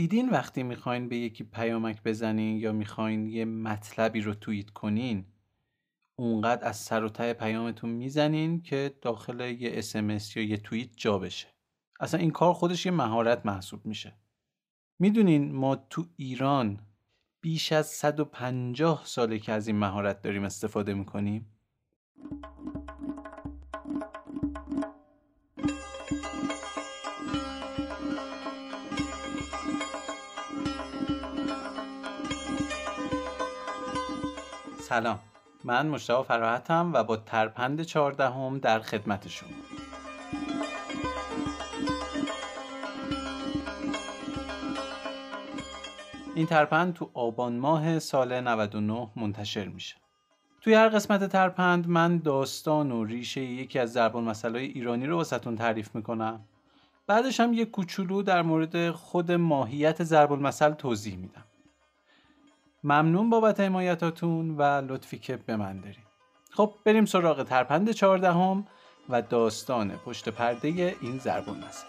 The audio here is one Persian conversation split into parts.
دیدین وقتی می‌خواین به یکی پیامک بزنین یا می‌خواین یه مطلبی رو توییت کنین اونقدر از سر و ته پیامتون می‌زنین که داخل یه اسمس یا یه توییت جا بشه. اصلا این کار خودش یه مهارت محسوب میشه. می‌دونین ما تو ایران بیش از 150 ساله که از این مهارت داریم استفاده می‌کنیم؟ سلام. من مشتاق فراحتم و با ترپند چهاردهم در خدمت شما. این ترپند تو آبان ماه سال 99 منتشر میشه. توی هر قسمت ترپند من داستان و ریشه یکی از ضرب مسئله ایرانی رو واسهتون تعریف می‌کنم. بعدش هم یه کوچولو در مورد خود ماهیت ضرب المثل توضیح میدم. ممنون بابت حمایتاتون و لطفی که به من دارین. خب بریم سراغ ترپند چهاردهم و داستان پشت پرده این ضرب المثل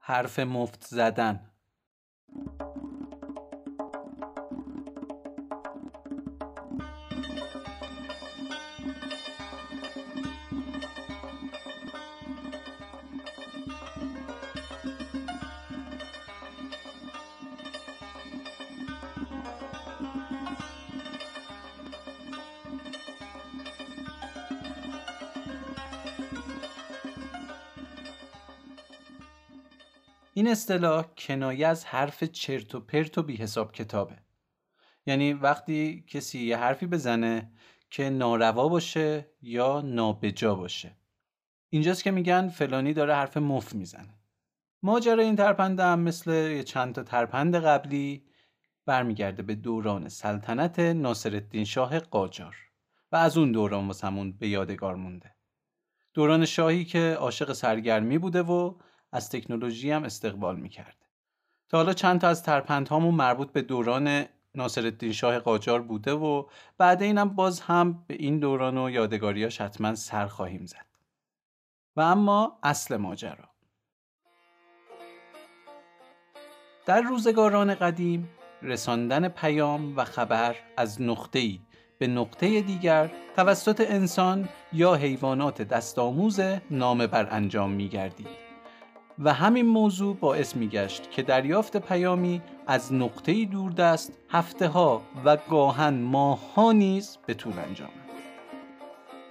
حرف مفت زدن. این اصطلاح کنایه از حرف چرت و پرت و بی حساب کتابه. یعنی وقتی کسی یه حرفی بزنه که ناروا باشه یا نابجا باشه. اینجاست که میگن فلانی داره حرف مف می‌زنه. ماجرا این ترپند هم مثل چند تا ترپند قبلی برمیگرده به دوران سلطنت ناصرالدین شاه قاجار و از اون دوران واسمون به یادگار مونده. دوران شاهی که عاشق سرگرمی بوده و از تکنولوژی هم استقبال می‌کرد. تا حالا چند تا از ترپندهامون مربوط به دوران ناصرالدین شاه قاجار بوده و بعد اینم باز هم به این دوران و یادگاریاش حتما سر خواهیم زد. و اما اصل ماجرا در روزگاران قدیم رساندن پیام و خبر از نقطه‌ای به نقطه دیگر توسط انسان یا حیوانات دستآموز نامه بر انجام می گردید. و همین موضوع باعث می گشت که دریافت پیامی از نقطه دوردست هفته ها و گاهن ماهها نیز به طول انجامد.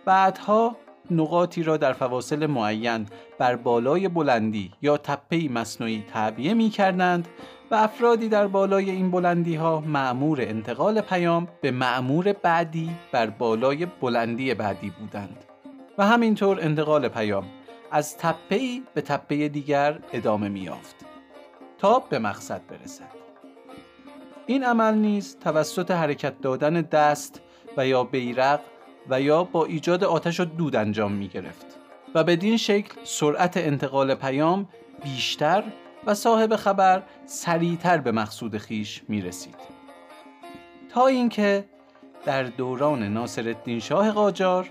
بعدها نقاطی را در فواصل معین بر بالای بلندی یا تپه مصنوعی تعبیه می کردند و افرادی در بالای این بلندی ها معمور انتقال پیام به معمور بعدی بر بالای بلندی بعدی بودند و همینطور انتقال پیام از تپه به تپه دیگر ادامه میافت تا به مقصد برسد. این عمل نیز توسط حرکت دادن دست و یا بیرق و یا با ایجاد آتش و دود انجام می گرفت و بدین شکل سرعت انتقال پیام بیشتر و صاحب خبر سریعتر به مقصود خیش می رسید تا اینکه در دوران ناصرالدین شاه قاجار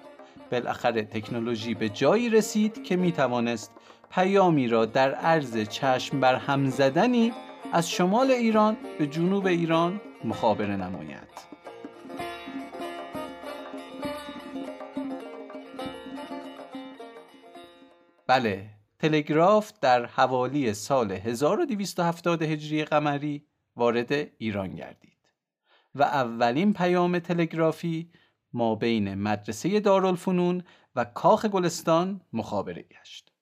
بالاخره تکنولوژی به جایی رسید که می توانست پیامی را در عرض چشم بر هم زدنی از شمال ایران به جنوب ایران مخابره نماید. بله تلگراف در حوالی سال 1270 هجری قمری وارد ایران گردید و اولین پیام تلگرافی ما بین مدرسه دارالفنون و کاخ گلستان مخابره گشت.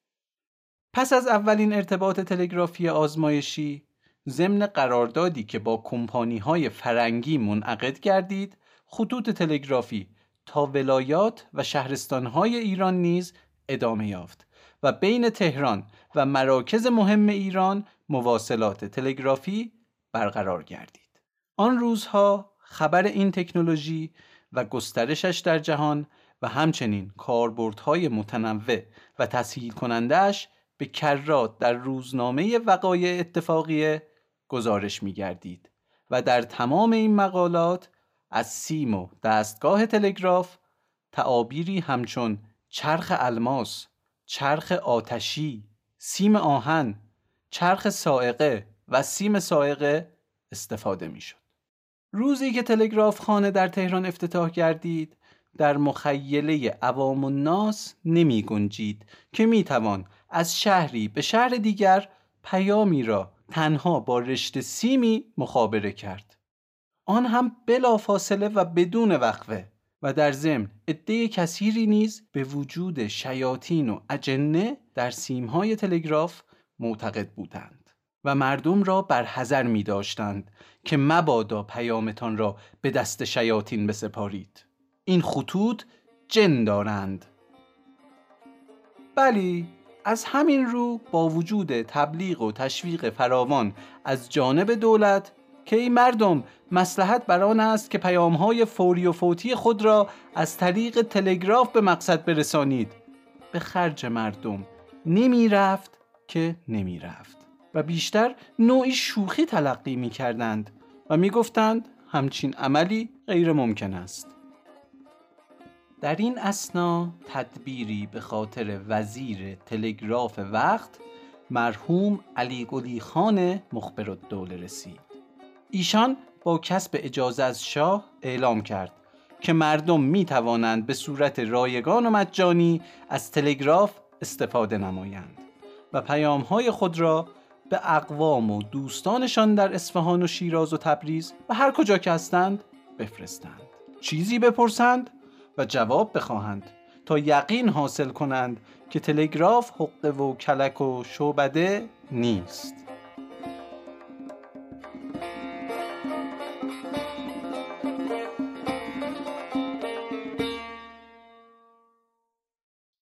پس از اولین ارتباط تلگرافی آزمایشی ضمن قراردادی که با کمپانی های فرنگی منعقد گردید خطوط تلگرافی تا ولایات و شهرستان های ایران نیز ادامه یافت و بین تهران و مراکز مهم ایران مواصلات تلگرافی برقرار گردید. آن روزها خبر این تکنولوژی و گسترشش در جهان و همچنین کاربردهای متنوع و تسهیل کنندهش به کرات در روزنامه وقایع اتفاقیه گزارش می گردید و در تمام این مقالات از سیم و دستگاه تلگراف تعابیری همچون چرخ الماس، چرخ آتشی، سیم آهن، چرخ سائقه و سیم سائقه استفاده می شد. روزی که تلگراف خانه در تهران افتتاح گردید در مخیله عوام الناس نمی گنجید که می توان از شهری به شهر دیگر پیامی را تنها با رشته سیمی مخابره کرد. آن هم بلا فاصله و بدون وقفه و در ضمن عده کثیری نیز به وجود شیاطین و اجنه در سیمهای تلگراف معتقد بودند. و مردم را بر حذر می داشتند که مبادا پیامتان را به دست شیاطین بسپارید. این خطوط جن دارند. بلی از همین رو با وجود تبلیغ و تشویق فراوان از جانب دولت که این مردم مسلحت بر آن است که پیامهای فوری و فوتی خود را از طریق تلگراف به مقصد برسانید. به خرج مردم نمی رفت که نمی رفت و بیشتر نوعی شوخی تلقی می کردند و می گفتند همچین عملی غیر ممکن است. در این اسنا تدبیری به خاطر وزیر تلگراف وقت مرحوم علی گلی خان مخبر الدوله رسید. ایشان با کسب اجازه از شاه اعلام کرد که مردم می توانند به صورت رایگان و مجانی از تلگراف استفاده نمایند و پیام های خود را به اقوام و دوستانشان در اصفهان و شیراز و تبریز و هر کجا که هستند بفرستند. چیزی بپرسند و جواب بخواهند تا یقین حاصل کنند که تلگراف حقه و کلک و شعبده نیست.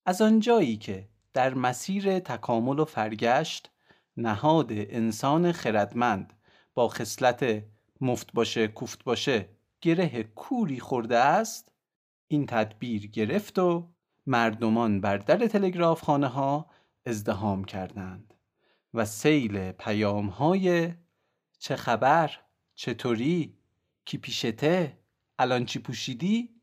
از آنجایی که در مسیر تکامل و فرگشت نهاد انسان خردمند. با خصلت مفت باشه کوفت باشه گره کوری خورده است. این تدبیر گرفت و مردمان بر در تلگراف خانه ها ازدهام کردند. و سیل پیام های چه خبر چطوری کی پیشته الان چی پوشیدی؟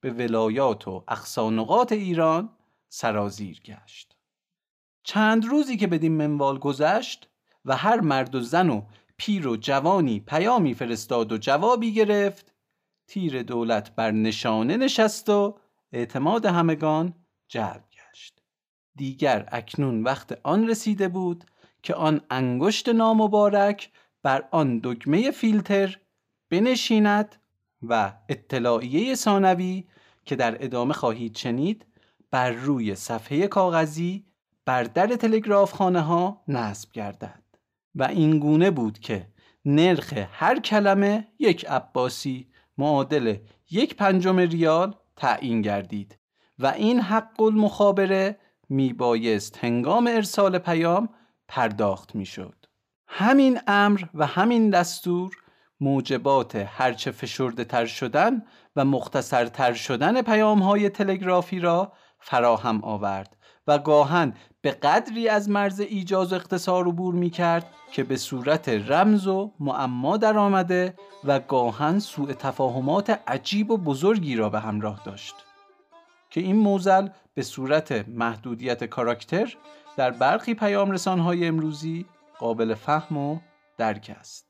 به ولایات و اقصانقات ایران سرازیر گشت. چند روزی که بدین منوال گذشت و هر مرد و زن و پیر و جوانی پیامی فرستاد و جوابی گرفت تیر دولت بر نشانه نشست و اعتماد همگان جلب گشت. دیگر اکنون وقت آن رسیده بود که آن انگشت نامبارک بر آن دکمه فیلتر بنشیند و اطلاعیه ثانوی که در ادامه خواهید شنید بر روی صفحه کاغذی بر در تلگراف خانه ها نصب گردد. و این گونه بود که نرخ هر کلمه یک عباسی معادل یک پنجم ریال تعیین گردید. و این حق المخابره می بایست هنگام ارسال پیام پرداخت می شد. همین امر و همین دستور موجبات هرچه فشرده تر شدن و مختصر تر شدن پیام های تلگرافی را فراهم آورد. و گاهن به قدری از مرز ایجاز و اختصار عبور می کرد که به صورت رمز و معما در آمده و گاهن سوء تفاهمات عجیب و بزرگی را به همراه داشت. که این موزل به صورت محدودیت کاراکتر در برخی پیام های امروزی قابل فهم و درک است.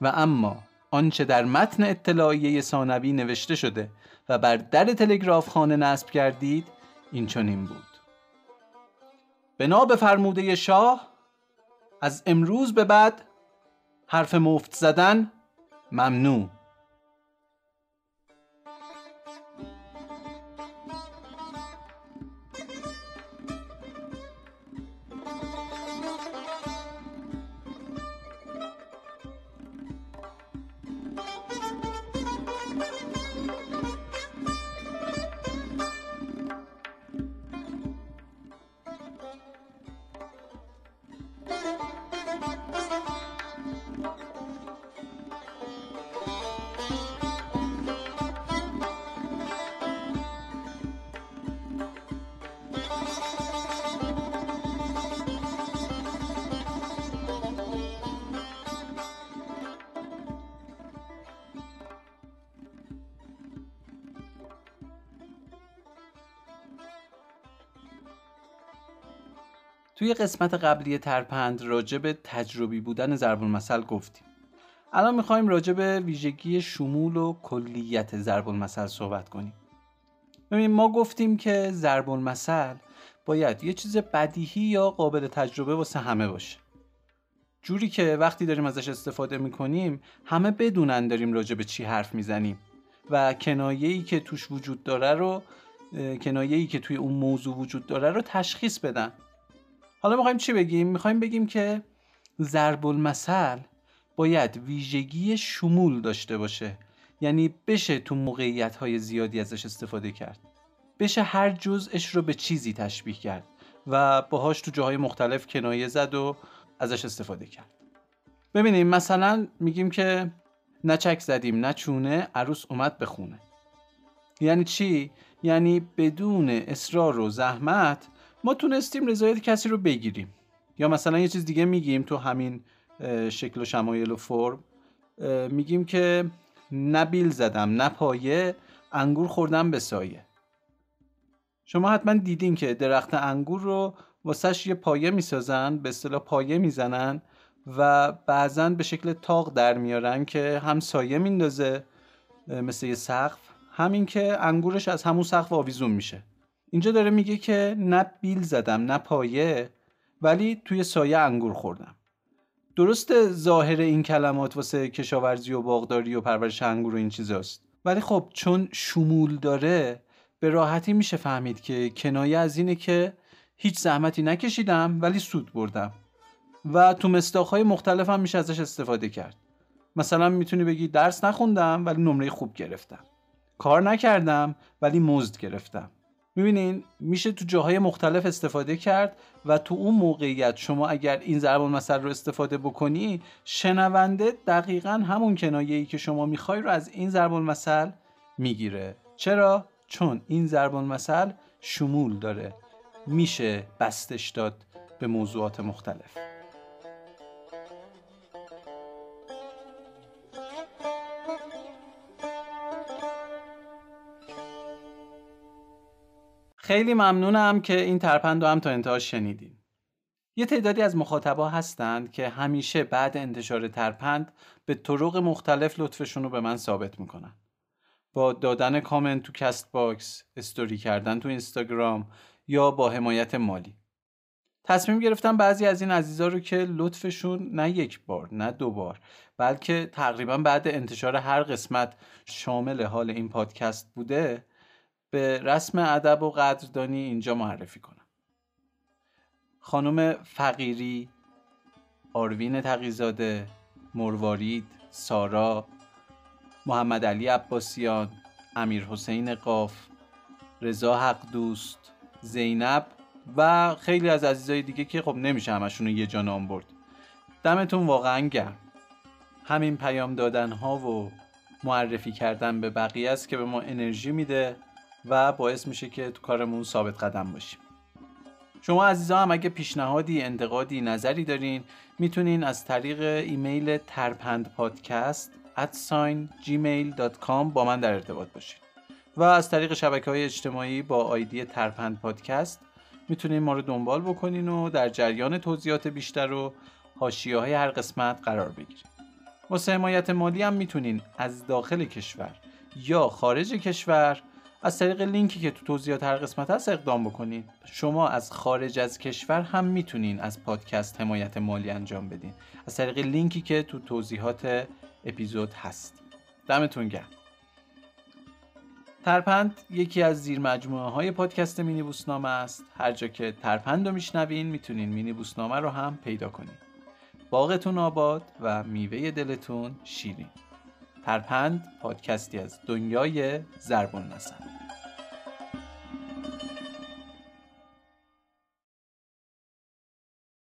و اما آنچه در متن اطلاعیه ثانوی نوشته شده و بر در تلگراف خانه نصب کردید این چنین بود. بنا به فرموده شاه از امروز به بعد حرف مفت زدن ممنوع. توی قسمت قبلی ترپند راجع به تجربی بودن ضرب المثل گفتیم. الان می‌خوایم راجع به ویژگی شمول و کلیت ضرب المثل صحبت کنیم. ببین ما گفتیم که ضرب المثل باید یه چیز بدیهی یا قابل تجربه واسه همه باشه. جوری که وقتی داریم ازش استفاده می‌کنیم همه بدونن داریم راجع به چی حرف می‌زنیم و کنایه‌ای که توش وجود داره رو کنایه‌ای که توی اون موضوع وجود داره رو تشخیص بدن. حالا می‌خوایم چی بگیم؟ می‌خوایم بگیم که ضرب المثل باید ویژگی شمول داشته باشه. یعنی بشه تو موقعیت های زیادی ازش استفاده کرد. بشه هر جزءش رو به چیزی تشبیه کرد و باهاش تو جاهای مختلف کنایه زد و ازش استفاده کرد. ببینیم مثلا میگیم که نه چک زدیم نه چونه عروس اومد به خونه. یعنی چی؟ یعنی بدون اصرار و زحمت ما تونستیم رضایت کسی رو بگیریم. یا مثلا یه چیز دیگه میگیم تو همین شکل و شمایل و فرم. میگیم که نه بیل زدم نه پایه انگور خوردم به سایه. شما حتما دیدین که درخت انگور رو واسهش یه پایه می‌سازن به اصطلاح پایه می‌زنن و بعضا به شکل تاق در میارن که هم سایه میندازه مثل یه سقف. همین که انگورش از همون سقف آویزون میشه. اینجا داره میگه که نه بیل زدم نه پایه ولی توی سایه انگور خوردم. درست ظاهر این کلمات واسه کشاورزی و باغداری و پرورش انگور و این چیزاست ولی خب چون شمول داره به راحتی میشه فهمید که کنایه از اینه که هیچ زحمتی نکشیدم ولی سود بردم. و تو مستاخهای مختلف هم میشه ازش استفاده کرد. مثلا می‌تونی بگی درس نخوندم ولی نمره خوب گرفتم. کار نکردم ولی مزد گرفتم. می‌بینین میشه تو جاهای مختلف استفاده کرد و تو اون موقعیت شما اگر این ضرب المثل رو استفاده بکنی شنونده دقیقا همون کنایه ای که شما می‌خوای رو از این ضرب المثل می‌گیره. چرا؟ چون این ضرب المثل شمول داره. میشه بستش داد به موضوعات مختلف. خیلی ممنونم که این ترپند رو هم تا انتها شنیدین. یه تعدادی از مخاطبا هستند که همیشه بعد انتشار ترپند به طرق مختلف لطفشون رو به من ثابت می‌کنن. با دادن کامنت تو Castbox، استوری کردن تو اینستاگرام یا با حمایت مالی. تصمیم گرفتم بعضی از این عزیزا رو که لطفشون نه یک بار نه دو بار بلکه تقریبا بعد انتشار هر قسمت شامل حال این پادکست بوده به رسم ادب و قدردانی اینجا معرفی کنم. خانم فقیری آروین تقیزاده مروارید سارا محمد علی عباسیان امیر حسین قاف رضا حق دوست زینب و خیلی از عزیزای دیگه که خب نمیشه همشون رو یه جا نام برد. دمتون واقعا گرم. همین پیام دادن ها و معرفی کردن به بقیه است که به ما انرژی میده. و باعث میشه که تو کارمون ثابت قدم باشیم. شما عزیزا هم اگه پیشنهادی انتقادی نظری دارین می‌تونین از طریق ایمیل ترپند پادکست gmail.com با من در ارتباط باشین. و از طریق شبکه های اجتماعی با آیدی ترپند پادکست می‌تونین ما رو دنبال بکنین و در جریان توضیحات بیشتر و حاشیه های هر قسمت قرار بگیرین. واسه حمایت مالی هم می‌تونین از داخل کشور یا خارج کشور از طریق لینکی که تو توضیحات هر قسمت هست اقدام بکنین. شما از خارج از کشور هم می‌تونین از پادکست حمایت مالی انجام بدین. از طریق لینکی که تو توضیحات اپیزود هست. دمتون گرم. ترپند یکی از زیر مجموعه های پادکست مینی بوسنامه است. هر جا که ترپند رو میشنوین می‌تونین مینی بوسنامه رو هم پیدا کنین. باغتون آباد و میوه دلتون شیرین. ترپند پادکستی از دنیای زربون نسل